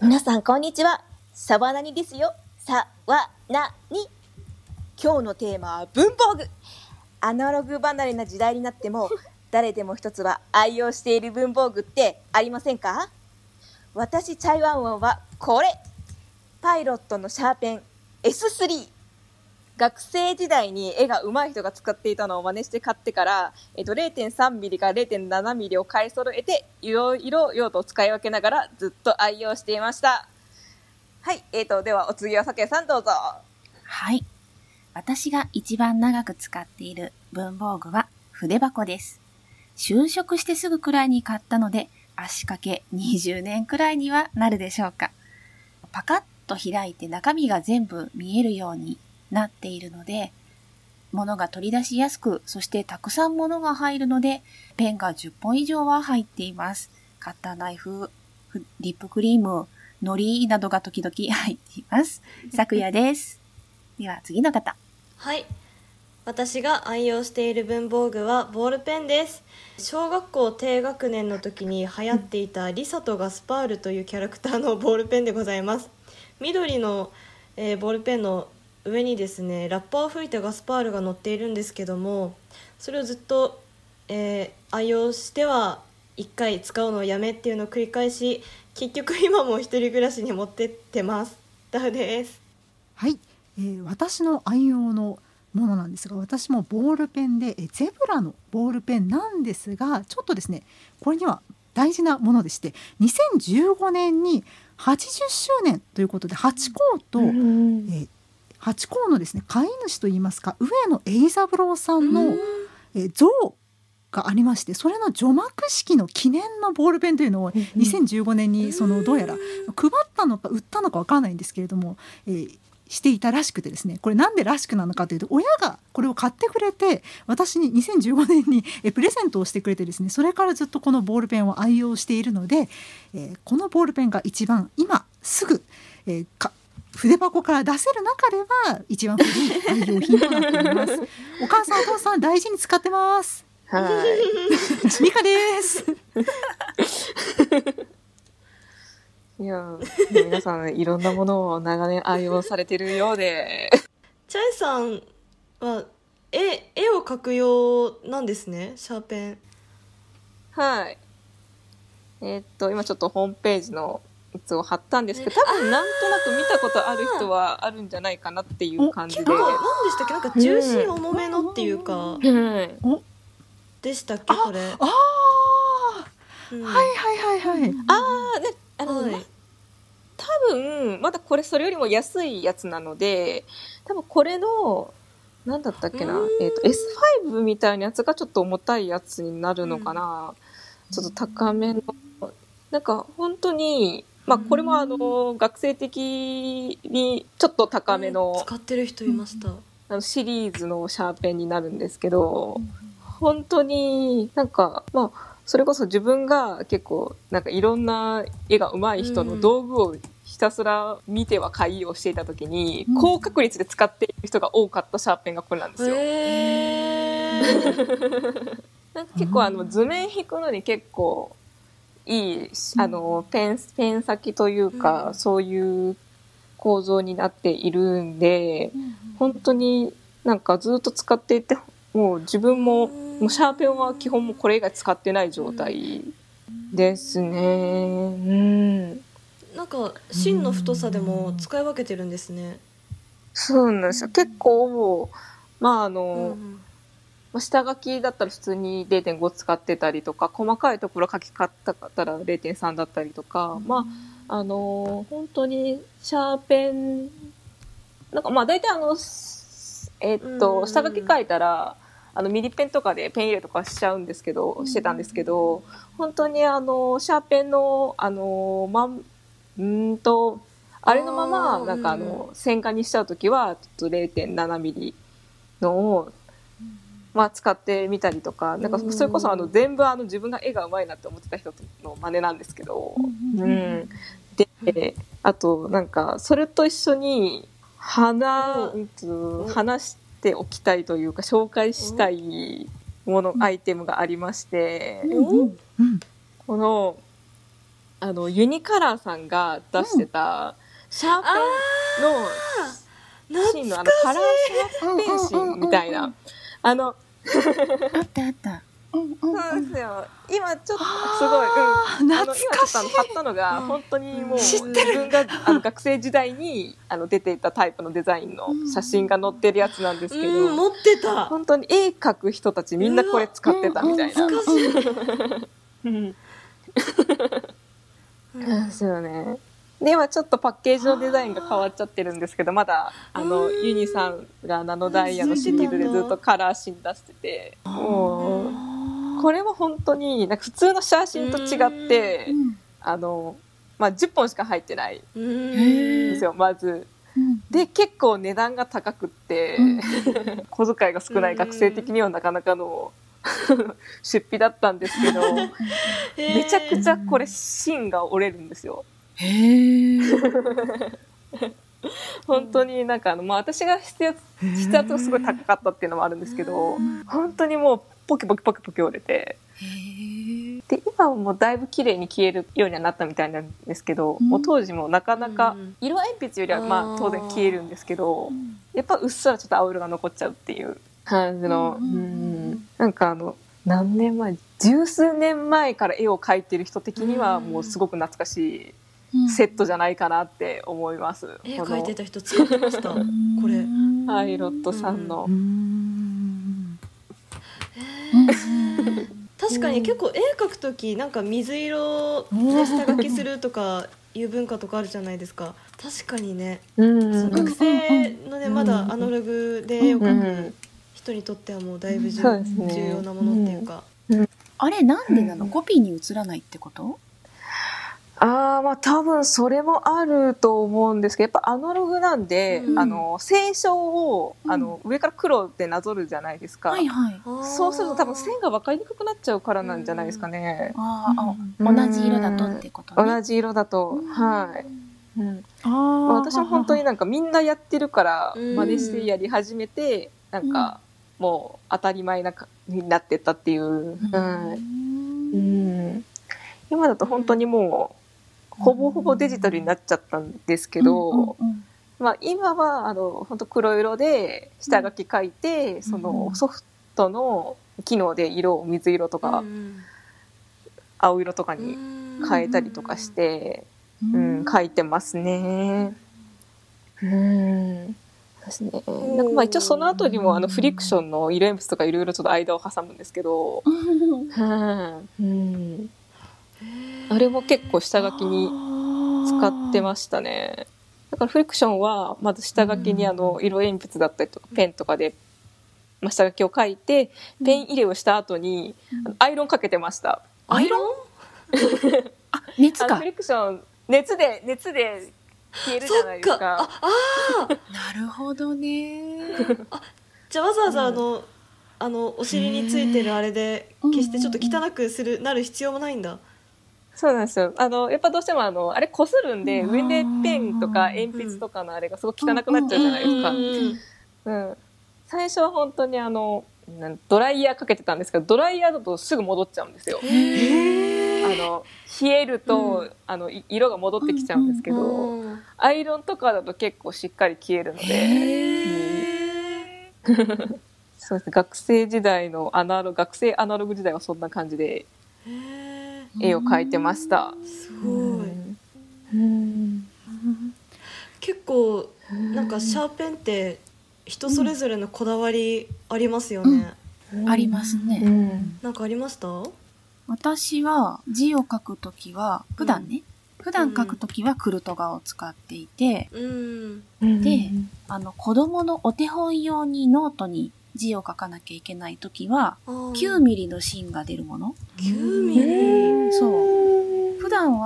皆さんこんにちは。サバナニですよ。さわなに。今日のテーマは文房具。アナログ離れな時代になっても、誰でも一つは愛用している文房具ってありませんか？私、チャイワンワンはこれ。パイロットのシャーペン S3。学生時代に絵が上手い人が使っていたのを真似して買ってから、えっと、0.3ミリから0.7ミリを買い揃えて、いろいろ用途を使い分けながらずっと愛用していました。はい、えっと、ではお次はさけさんどうぞ。はい。私が一番長く使っている文房具は筆箱です。就職してすぐくらいに買ったので、足掛け20年くらいにはなるでしょうか。パカッと開いて中身が全部見えるようになっているので、物が取り出しやすく、そしてたくさん物が入るので、ペンが10本以上は入っています。カッターナイフ、フリップクリーム、海苔などが時々 入っています。昨夜です。では次の方。はい私が愛用している文房具はボールペンです小学校低学年の時に流行っていたリサとガスパールというキャラクターのボールペンでございます緑の、えーボールペンの上にですねラッパーを吹いたガスパールが乗っているんですけどもそれをずっと、えー愛用しては1回使うのをやめっていうのを繰り返し結局今も一人暮らしに持ってってます。ダウです。はい、えー私の愛用のものなんですが私もボールペンで、えーゼブラのボールペンなんですがちょっとですねこれには大事なものでして2015年に80周年ということでハチ公と、えーハチ公のですね飼い主といいますか上野栄三郎さんの、えー像がありましてそれの除幕式の記念のボールペンというのを2015年にそのどうやら配ったのか売ったのかわからないんですけれども、えーしていたらしくてですねこれなんでらしくなのかというと親がこれを買ってくれて私に2015年にえプレゼントをしてくれてですねそれからずっとこのボールペンを愛用しているので、えーこのボールペンが一番今すぐ、えーか筆箱から出せる中では一番古い愛用品となっております。お母さんお父さん大事に使ってます。はい。ミカです。いやー皆さんいろんなものを長年愛用されてるようで。チャイさんは絵絵を描く用なんですね？シャーペンはい。えーっと、今ちょっとホームページのやつを貼ったんですけど、多分なんとなく見たことある人はあるんじゃないかなっていう感じで。結構何でしたっけ？なんか重心重めのっていうかはい。でしたっけ？これ、ああ、うん。はいはいはいはい。あー、ね、あの、はい。多分、まだこれそれよりも安いやつなので、多分これの、なんだったっけな？うーん、えーっと、S5 みたいなやつがちょっと重たいやつになるのかな。ちょっと高めの、なんか本当に、まあこれもあの、学生的にちょっと高めの、使ってる人いました、あのシリーズのシャーペンになるんですけど、本当になんか、まあ、それこそ自分が結構なんかいろんな絵が上手い人の道具をひたすら見ては買いをしていた時に、うん。高確率で使っている人が多かったシャーペンがこれなんですよ。なんか結構あの図面引くのに結構いいあのペンペン先というか、うんそういう構造になっているんで、本当になんかずっと使っていてもう自分ももうシャーペンは基本もうこれ以外使ってない状態ですね。うん。なんか芯の太さでも使い分けてるんですね、そうなんですよ。結構、まああの、うんまあ下書きだったら普通に0.5使ってたりとか、細かいところ書き方ったら0.3だったりとか、まあ、あの、本当にシャーペン、なんかまあ大体あの、すえっと、うん下書き書いたら、あのミリペンとかでペン入れとかしちゃうんですけど、してたんですけど、本当にあの、シャーペンの、あの、まん、うーんと、あれのまあま、ーなんかあの、線化にしちゃうときは、ちょっと0.7ミリのを、まあ、使ってみたりとか、なんかそれこそあの全部あの自分が絵が上手いなって思ってた人の真似なんですけど、うん。で、あとなんかそれと一緒に花、うん。うん話しておきたいというか紹介したいもの、アイテムがありまして、このあのユニカラーさんが出してたシャーペンのシーンのあのカラーシャーペンシーンみたいなあのあったあった。うんうんそうですよ。今ちょっとすごい、うん、懐かしい。買ったのが本当にもう知自分があの学生時代にあの出ていたタイプのデザインの写真が載ってるやつなんですけど、うん持ってた。本当に絵描く人たちみんなこれ使ってたみたいな。懐かしい。うん。そうですよね。で今ちょっとパッケージのデザインが変わっちゃってるんですけどまだあのうんユニさんがナノダイヤのシリーズでずっとカラーシーン出してて。もうこれは本当になんか普通の写真と違ってうん。あの、まあ、10本しか入ってないうんですよまず。うん。で結構値段が高くって、うん。小遣いが少ない学生的にはなかなかの 出費だったんですけどめちゃくちゃこれ芯が折れるんですよ。へえ。本当になんかあの、まあ、私が筆圧筆圧がすごい高かったっていうのもあるんですけどん。本当にもうポキポキポキポキ折れて。で今はもうだいぶ綺麗に消えるようにはなったみたいなんですけど、うん。もう当時もなかなかうん。色鉛筆よりはまあ当然消えるんですけどやっぱうっすらちょっと青色が残っちゃうっていう感じの、うんなんかあの何年前十数年前から絵を描いてる人的にはうんもうすごく懐かしうんいセットじゃないかなって思います。絵描いてた人使ってました？これ。パイロットさんの。確かに結構絵描く時なんか水色で下書きするとかいう文化とかあるじゃないですか。確かにね、学生のねうん。まだアナログで絵をう描んく人にとってはもうだいぶ重要なものっていうか、あれなんでなの？コピーに移らないってこと？ああまあ多分それもあると思うんですけどやっぱアナログなんで、うん。あの清書を、うん。あの上から黒でなぞるじゃないですか、はいはい。そうすると多分線が分かりにくくなっちゃうからなんじゃないですかね、あーあ、うん。同じ色だとってことね。同じ色だと、はい、うん、あー。私も本当になんかみんなやってるからうん。真似してやり始めてなんかもう当たり前なかになってったっていう、はいうん、今だと本当にもうほぼほぼデジタルになっちゃったんですけど、うんうんうんまあ、今はあの本当黒色で下書き書いて、そのソフトの機能で色を水色とかうん青色とかにうん変えたりとかして、ううんん、書いてますね。うん。ですね。なんかまあ一応その後にもあのフリクションの色鉛筆とかいろいろちょっと間を挟むんですけど、はい。うん。あれも結構下書きに使ってましたね。だからフリクションはまず下書きにあの色鉛筆だったりとかペンとかで、まあ、下書きを書いてペン入れをした後にアイロンかけてました。アイロン？あ、熱かフ。リクション熱で熱で消えるじゃないですかか。あなるほどね。じゃあわざわざあの、あのお尻についてるあれで消してちょっと汚くするなる必要もないんだそうなんですよ。あのやっぱどうしてもあのあれ擦るんでうん。上でペンとか鉛筆とかのあれがすごく汚くなっちゃうじゃないですか。うんうん。最初は本当にあのドライヤーかけてたんですけどドライヤーだとすぐ戻っちゃうんですよ。あの冷えると、うん。あのい色が戻ってきちゃうんですけど、うんアイロンとかだと結構しっかり消えるので、へー。そうですね。学生時代のアナログ学生アナログ時代はそんな感じで絵を描いてました。すごい。うん。結構なんかシャーペンって人それぞれのこだわりありますよね、ありますうね。ん。なんかありました？私は字を書くときは、普段ね、普段書くときはクルトガを使っていて、うん。であの、子供のお手本用にノートに字を書かなきゃいけないときは、9ミリの芯が出るもの。9ミリそう。普段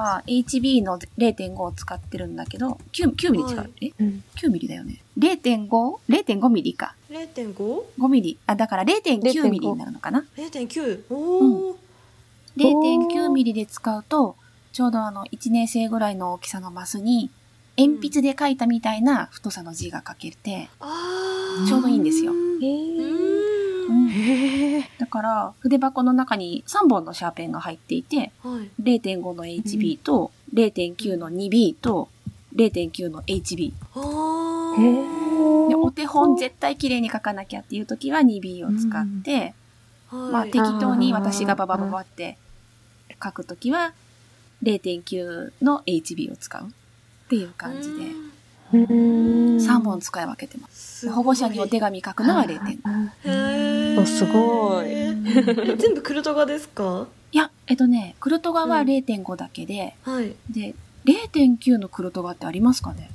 は HB の0.5を使ってるんだけど、9, 9ミリ違う、はいえ？うん ?9 ミリだよね。0.5?0.5 ミリか。0.5? 5ミリ。あ、だから0.9ミリになるのかな。0.9おお、0.9ミリで使うと、ちょうどあの、1年生ぐらいの大きさのマスに、鉛筆で書いたみたいな太さの字が書けて、ああちょうどいいんですよ。うーんうんへえ。だから、筆箱の中に3本のシャーペンが入っていて、はい。0.5の HB と、0.9の 2B と、0.9の HB。お手本絶対綺麗に書かなきゃっていう時は 2B を使って、はい。まあ適当に私がババババって書く時は0.9の HB を使うっていう感じでうん。3本使い分けてます。保護者にお手紙書くのは0.5。すごい。え全部クルトガですか？いや、えっとね、クルトガはうん。0.5だけで、はい。で、0.9のクルトガってありますかね？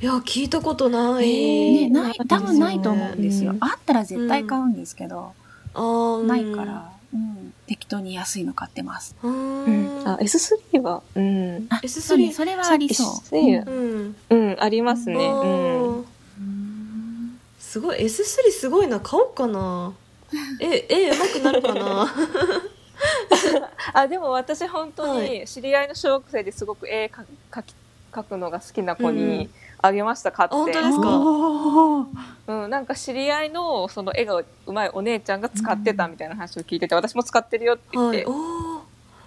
いや聞いたことない、ね、ない、うん多分ないと思うんですよ。うん。あったら絶対買うんですけど、あーないから、うん、適当に安いの買ってます。うん。ん。あ S3 は？うん。あ S3 それはありそう。S3 うん。うん。ありますね。あうん。ーすごい S3 すごいな買おうかな。え絵上手くなるかな。あでも私本当はに知り合いの小学生ですごく絵か描き描くのが好きな子うんにあげました買って、あ本当ですか？うん、なんか知り合いのその絵がうまいお姉ちゃんが使ってたみたいな話を聞いてて私も使ってるよって言って、はい。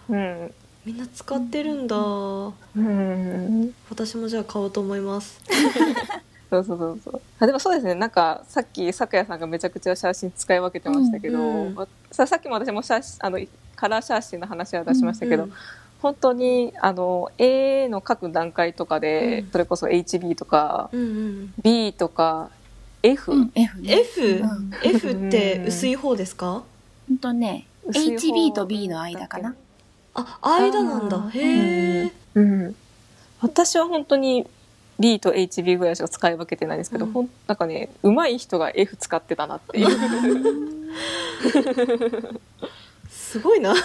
うん。みんな使ってるんだ。うん。私もじゃあ買おうと思います そうそうそうそう。あでもそうですね。なんかさっき咲夜さんがめちゃくちゃ写真使い分けてましたけど、うんうんわささっきも私も写真あのカラー写真の話は出しましたけど、うん。本当にあの絵の描く段階とかで、うん。それこそ HB とかうんうん B とか F、うん、F ね。F、うん。F って薄い方ですか？ほん。とね、HB と B の間かな。あ間なんだ。へえうん、私は本当に B と HB ぐらいしか使い分けてないんですけど、うん。ほんなんかね上手い人が F 使ってたなっていう。すごいな。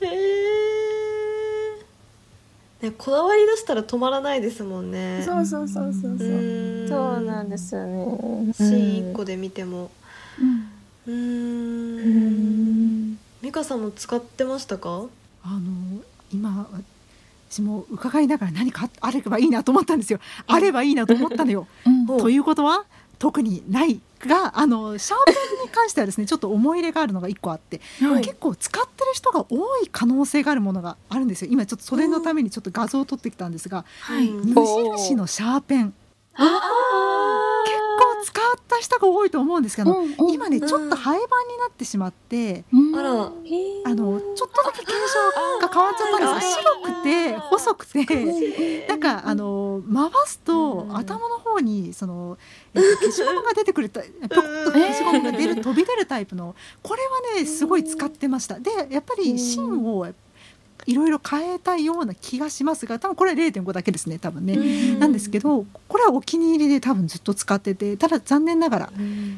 へえ、ね、こだわり出したら止まらないですもんね。そうそうそうそうそう。そうなんですよね。シーン1個で見ても。うん。うーうん。ん美香さんも使ってましたか？あの今私も伺いながら何かあればいいなと思ったんですよ。あればいいなと思ったのよ。うん。おということは特にないがあのシャーペンに関してはですね ちょっと思い入れがあるのが一個あって、はい。結構使ってる人が多い可能性があるものがあるんですよ。今ちょっとそれのためにちょっと画像を撮ってきたんですがはい。うん無印のシャーペン。結構使った人が多いと思うんですけど、うんうん今ねちょっと廃盤になってしまって、うん。あら。あのちょっとだけ形状が変わっちゃったんですが白くて細くて。なんかあの回すとうん頭の方にその、えっと消しゴムが出てくるタイプ、ポコッと消しゴムが出る飛び出るタイプのこれはねすごい使ってました。でやっぱり芯をいろいろ変えたいような気がしますが多分これは0.5だけですね多分ね、うん。なんですけどこれはお気に入りで多分ずっと使っててただ残念ながら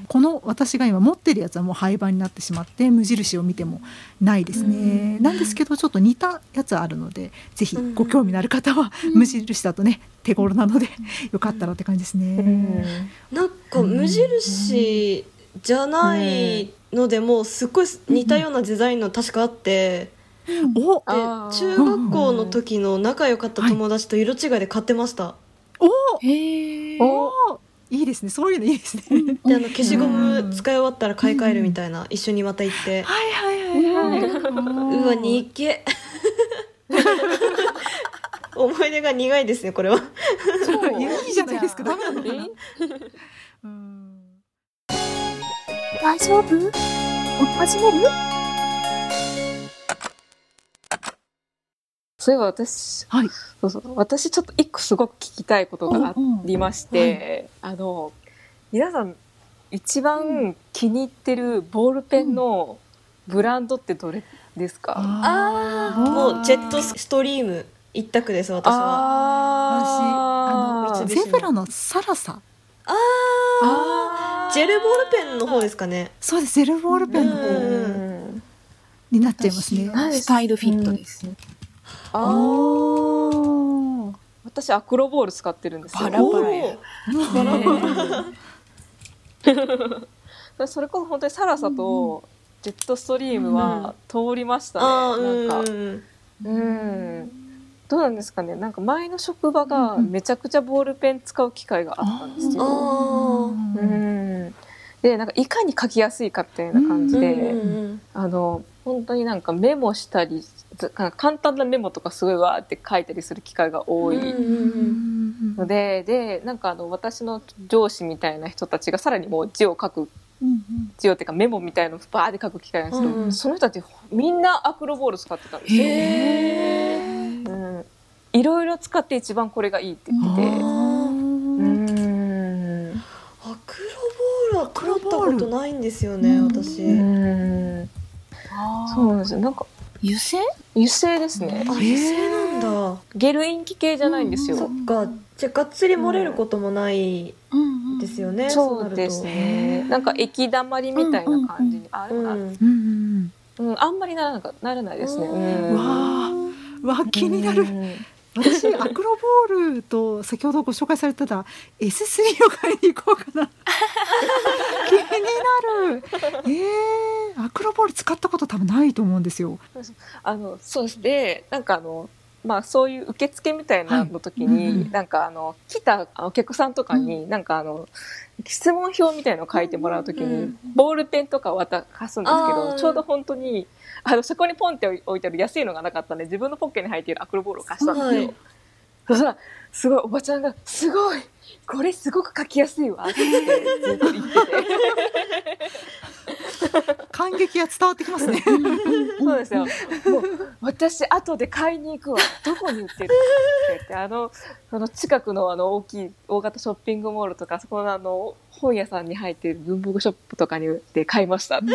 この私が今持ってるやつはもう廃盤になってしまって無印を見てもないですね、なんですけどちょっと似たやつあるのでぜひご興味のある方は無印だとね手頃なのでよかったらって感じですね。なんか無印じゃないのでもすっごい似たようなデザインの確かあってお中学校の時の仲良かった友達と色違いで買ってました、おへえ。おいいですね。そういうのいいですね。であの消しゴム使い終わったら買い替えるみたいな、一緒にまた行って、はいはいはいはい。うわにっけ思い出が苦いですねこれは。いやいいじゃないですか。ダメなのかな。え？うん。大丈夫？始める？そういえば私はい。そうそう私ちょっと一個すごく聞きたいことがありまして、あの皆さん一番気に入ってるボールペンのブランドってどれですか、ああー。もうジェットストリーム一択です私は。私あのゼブラのサラサ。ああー。ジェルボールペンの方ですかね。そうですゼルボールペンのう方うんになっちゃいますね。はいスタイルフィットです。あーおー。私アクロボール使ってるんですよ。バラバラや。それこそ本当にサラサとジェットストリームは通りましたね、あーなんか。うんうんどうなんですかね。なんか前の職場がめちゃくちゃボールペン使う機会があったんですあよ。ーうんでなんかいかに書きやすいかみたいな感じで、うん。うんあの本当になんかメモしたりずなんか簡単なメモとかすごいわーって書いたりする機会が多いうんうんので、でなんかあの私の上司みたいな人たちがさらにもう字を書く字をっていうかメモみたいのをバーって書く機会なんですけど、うんうん。その人たちみんなアクロボール使ってたんですよ。へうん。いろいろ使って一番これがいいって言ってて。あーうんアクロボールは使ったことないんですよねうん。私。うん。そうなんですよ。なんか油性？油性ですね。あ油性なんだ。ゲルインキ系じゃないんですよ、そっか。じゃあがっつり漏れることもないうんですよねそうですね。なんか液だまりみたいな感じに、ある。とうん。うんうん、あんまりならなかならないですね。わあわあ気になる。うん私アクロボールと先ほどご紹介されてた S3 を買いに行こうかな。気になる。えー、アクロボール使ったこと多分ないと思うんですよ。あのそうです。でなんかあのまあそういう受付みたいなの時に、はいうんうん。なんかあの来たお客さんとかに、なんかあの質問票みたいのを書いてもらう時に、うんボールペンとか渡すんですけどちょうど本当にあのそこにポンって置いてある安いのがなかったんで自分のポッケに入っているアクロボールを貸したんですよ。はいそしたらすごいおばちゃんが「すごいこれすごく書きやすいわ」ってずっと言ってて。感激が伝わってきますね そうですよ。もう私後で買いに行くわ。どこに売ってるって言ってあのその近くのあの大きい大型ショッピングモールとかそこのあの本屋さんに入っている文房具ショップとかに売って買いましたって。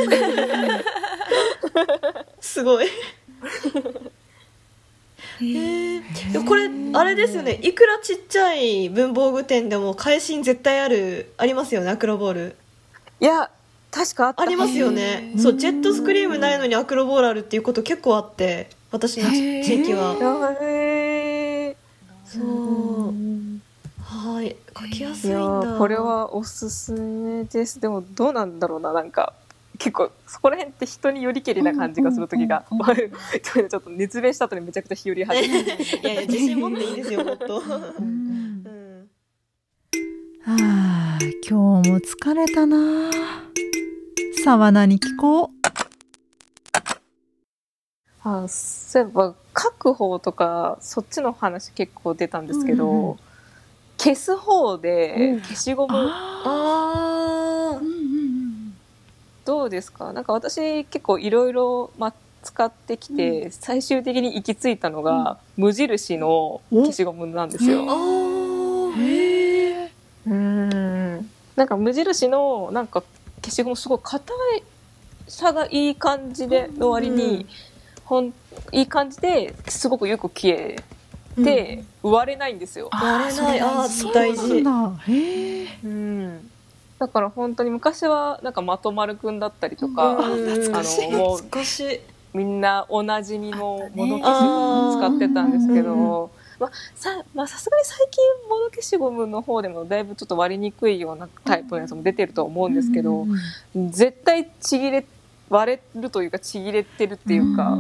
すごい。へえでもこれあれですよね。いくらちっちゃい文房具店でも返しに絶対あるありますよねアクロボール。いや確かあった。ありますよね。そうジェットスクリームないのにアクロボールあるっていうこと結構あって私の地地域は。そう。はい。書きやすいんだ。ーこれはおすすめです。でもどうなんだろうななんか。結構そこら辺って人によりけりな感じがする時が、うんうん ちょっと熱弁した後にめちゃくちゃ日和り始めていやいや自信持っていいですよもっと。うん。うん。あー今日も疲れたな。さわなに聞こう。あそういえば書く方とかそっちの話結構出たんですけど、うんうん消す方で消しゴムあうんうんどうですか？なんか私結構いろいろまあ使ってきて、最終的に行き着いたのが、無印の消しゴムなんですよ。なんか無印のなんか消しゴムすごい硬いさがいい感じでの割に、ほんいい感じですごくよく消えて、割れないんですよ。割れない。あ大事。大事なんだ。へえうん、だから本当に昔はなんかまとまるくんだったりとか、うんあのもうみんなおなじみのあったね物消しゴム使ってたんですけど、まあさまあさすがに最近物消しゴムの方でもだいぶちょっと割りにくいようなタイプのやつも出てるとは思うんですけど、絶対ちぎれ割れるというかちぎれてるっていうか、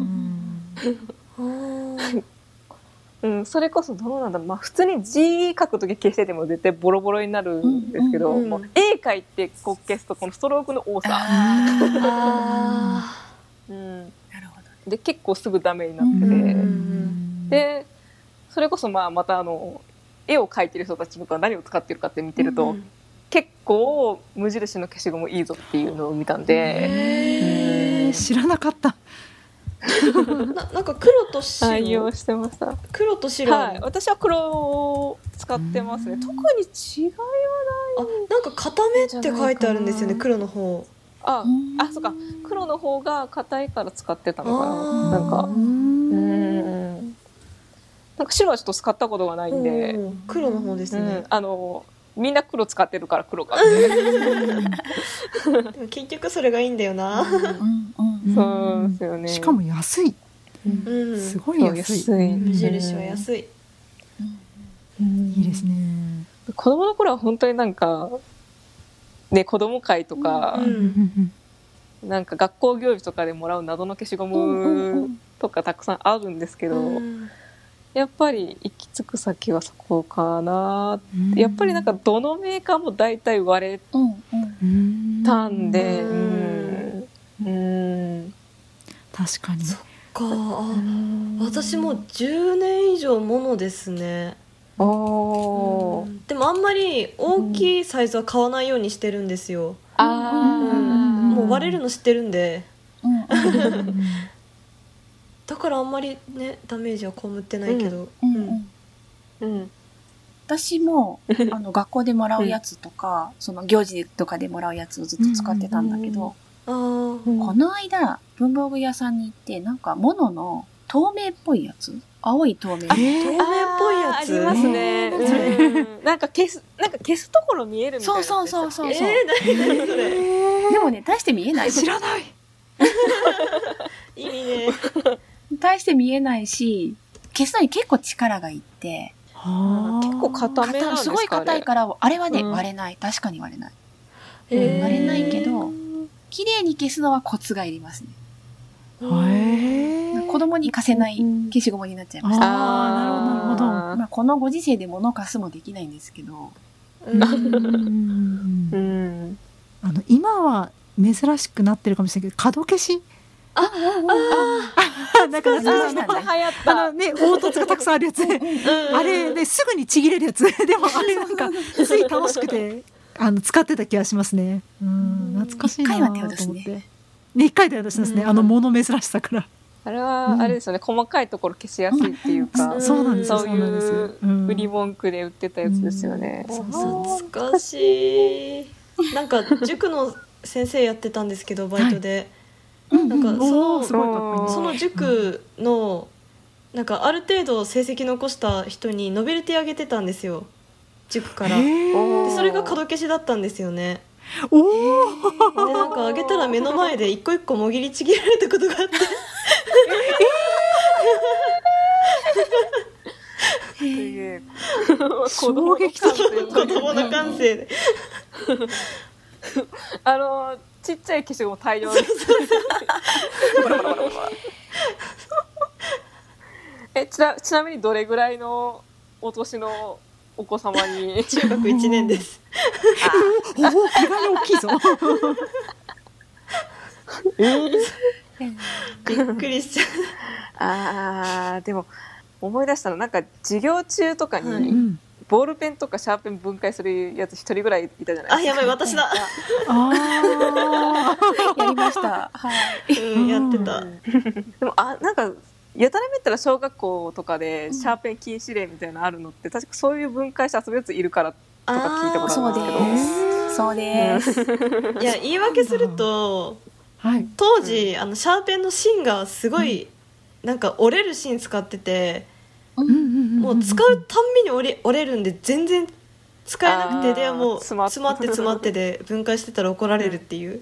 うん、それこそどうなんだろう、まあ、普通に字書くとき消してても絶対ボロボロになるんですけど、うんうんうん。もう絵描いてこう消すとこのストロークの多さ、あうん、なるほど。で結構すぐダメになってて、んでそれこそまあまたあの絵を描いてる人たちとか何を使ってるかって見てると、うん結構無印の消しゴムいいぞっていうのを見たんで、へー。知らなかったな なんか黒と愛用白してました。黒と白。はい、私は黒を使ってますね。特に違いはあなんか固めって書いてあるんですよね黒の方。あうんあそうか。黒の方が硬いから使ってたのかな。なんか。ううん。んなんか白はちょっと使ったことがないんで、うん。黒の方ですうん。ね、あのみんな黒使ってるから黒かって、でも結局それがいいんだよな。うんうんそうですよね。しかも安い。うんすごい安い。無印は安い。いいですね。子供の頃は本当になんかね子供会とか、うん。なんか学校行事とかでもらう謎の消しゴムん。とかたくさんあるんですけど、うんやっぱり行き着く先はそこかな。やっぱりなんかどのメーカーも大体割れうんうんうんたんで、ううん。うん。確かに。か。あ私もう10年以上ものですね。おー。でもあんまり大きいサイズは買わないようにしてるんですよ、あうん。もう割れるの知ってるんで。うん。うん だからあんまりねダメージは被ってないけど、うんうん。私も あの学校でもらうやつとか、その行事とかでもらうやつをずっと使ってたんだけど、この間文房具屋さんに行ってなんか物の透明っぽいやつ？青い透明。透明っえーぽいやつ。ありますね。なんか消す、なんか消すところ見えるみたいなそう。そうそうそうそれ？でもね大して見えない。知らない。意味ね大して見えないし消すのに結構力がいって結構硬めなんですかすごい硬いからあれはね、うん。割れない。確かに割れない。えー。割れないけど綺麗に消すのはコツがいりますね。へえ子供に貸せない消しゴムになっちゃいました、あーなるほどなるほど。あまあ、このご時世で物を貸すもできないんですけど。うん。うんーうん。あの今は珍しくなってるかもしれないけど角消しあああのこれ流行っあたの。ね凹凸がたくさんあるやつ。あれねすぐにちぎれるやつ。でもあれなんかつい楽しくてあの使ってた気がしますね。うん懐かしいなと思って。ね。一回手を出しますね、うん。あの物珍しさから。あれは、あれですよね、細かいところ消しやすいっていうか、うん。そうなんですよそうそうなんですううん。売り文句で売ってたやつですよね。懐かしい。なんか塾の先生やってたんですけどバイトで、うんなんかそのその塾のなんかある程度成績残した人にノベルティあげてたんですよ。塾から。でそれが角消しだったんですよね。おでなんかあげたら目の前で一個一個もぎりちぎられたことがあって。え衝撃的子供の感性で。あの、ちっちゃい消しゴム大量に。え、ちな、ちなみにどれぐらいのお年のお子様に？中学1年です。おお意外に大きいぞ。びっくりしちゃう。あー、でも、思い出したの、なんか授業中とかはい。に、うんボールペンとかシャーペン分解するやつ一人ぐらいいたじゃないですか。あやばい私だ、あー。やりました。はい。うん、やってた。でも、あ、なんか、やたらめったら小学校とかでシャーペン禁止令みたいなのあるのって、確かそういう分解して遊ぶやついるからとか聞いたことそうであるんですす。そうです。いや言い訳するとはい。当時あのシャーペンの芯がすごい、なんか折れる芯使っててうんうんうんうんもう使うたんびに折れ折れるんで全然使えなくてでもう詰まって。詰まってで分解してたら怒られるっていう。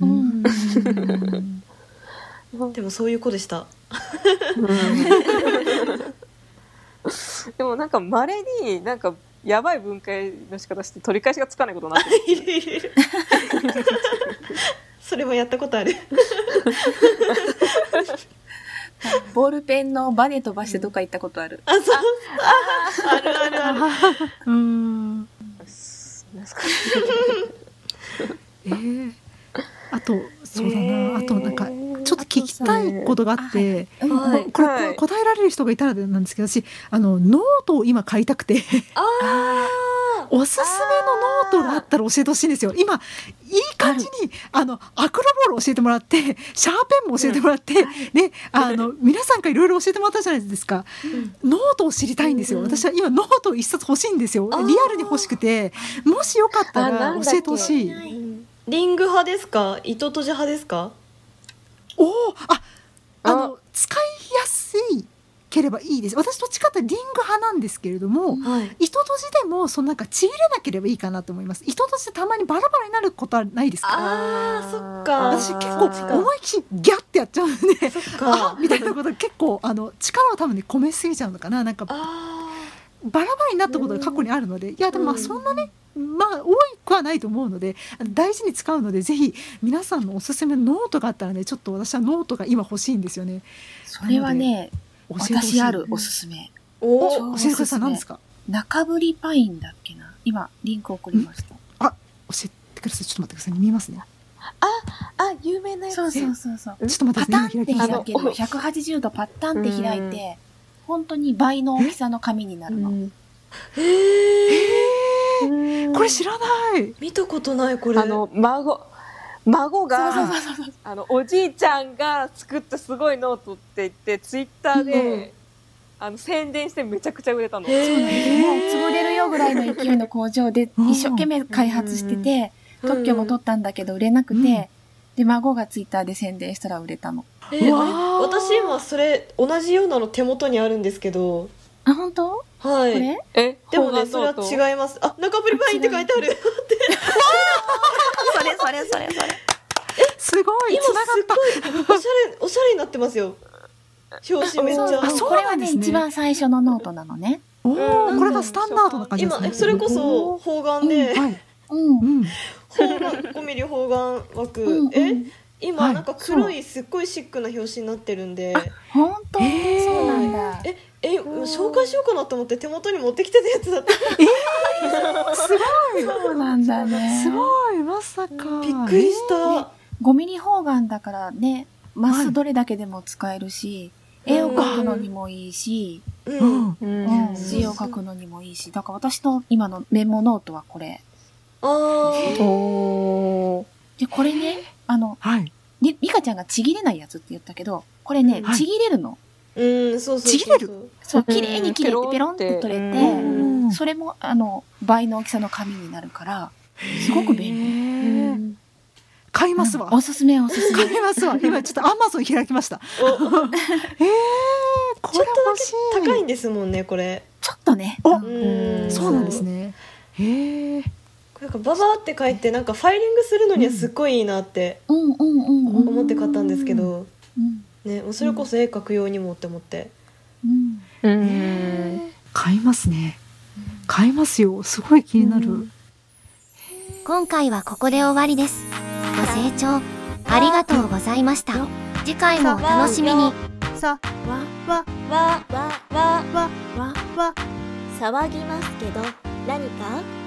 うん。でもそういう子でした。でもなんか稀になんかやばい分解の仕方して取り返しがつかないことになってる。それもやったことある ボールペンのバネ飛ばしてどっか行ったことある、あそう。ああるあるある。うん。なん。かえー。あとそうだな、えー。あとなんかちょっと聞きたいことがあって、うん。はいこれ、はい。答えられる人がいたらなんですけど私あのノートを今買いたくて。あおすすめのノートがあったら教えてほしいんですよ。今いい感じにあのアクロボール教えてもらってシャーペンも教えてもらって、ねあの皆さんからいろいろ教えてもらったじゃないですか、ノートを知りたいんですよ、うん私は今ノートを一冊欲しいんですよ。リアルに欲しくて。もしよかったあら教えてほしい。ーリング派ですか？糸とじ派ですか？おおあああ。の使いければいいです。私どっちかってリング派なんですけれども、はい。糸とじでもそのなんかちぎれなければいいかなと思います。糸とじってたまにバラバラになることはないですか？あーそっか。私結構思いっきりギャッてやっちゃうんでそっあかみたいなこと結構あの力を多分ね込めすぎちゃうのかな。なんかあバラバラになったことが過去にあるのでいやでもまあそんなねまあ多くはないと思うので大事に使うのでぜひ皆さんのおすすめのノートがあったらねちょっと私はノートが今欲しいんですよね。それはね私あるおすすめ。お超教えてください。何ですか？中ぶりパインだっけな？今、リンク送りました。教えてください。ちょっと待ってください。見えますね。あ、有名なやつ。そうそうそうそう。ちょっと待ってパタンってください今開ける。の。180度パッタンって開いて、本当に倍の大きさの紙になるの。これ知らない。見たことないこれ。あの孫孫がそうそうそうそう。あのおじいちゃんが作ったすごいノートって言ってツイッターで、うんあの宣伝してめちゃくちゃ売れたの。そうなんですもう潰れるよぐらいの勢いの工場でうん。一生懸命開発してて、特許も取ったんだけど売れなくて、うん。で、孫がツイッターで宣伝したら売れたの。私今それ同じようなの手元にあるんですけどあ、本当？はこいれ？えでもね方それは違います。あ中ぶりパインって書いてある。それそれそれそれ。すごい。今すっごい。おしゃれ おしゃれになってますよ。表紙めっちゃ。あそう。これはね、なんですね。一番最初のノートなのね。おうん。おこれがスタンダードな感じですね。今えそれこそ方眼で。はい。うん。うん。方眼5ミリ方眼枠。えはい。今なんか黒いすっごいシックな表紙になってるんで。本当、えーそうなんだ。ええ紹介しようかなと思って手元に持ってきてたやつだった。すごい。そうなんだね。すごいまさか。びっくりした。5ミリ方眼だからね、マスどれだけでも使えるし、絵を描くのにもいいし、ううん。んうん。うん、字を書くのにもいいし、だから私の今のメモノートはこれ。あー。おー。で、これね、あの、はい。りリカちゃんがちぎれないやつって言ったけど、これね、はい。ちぎれるの。うんそうそうそうそう。ちぎれる。そう、うん。綺麗に切れてペロンって。取れて、うん。それも、あの、倍の大きさの紙になるから、すごく便利。へー。買いますわ。うん。おすすめおすすめ。買いますわ。今ちょっとアマゾン開きました。お。えーこれ欲しい。高いんですもんねこれ。ちょっとね。おうん。うんそうなんですね。へえなんかババーって書いてなんかファイリングするのにはすっごいいいなってうんうんうんうん。思って買ったんですけど、うんね、それこそ絵描くようにもって思って、うん、うん。え。ー、買いますね。買いますよ。すごい気になる、今回はここで終わりです。ご清聴ありがとうございました。次回もお楽しみに。さわわわわわわわ騒ぎますけど何か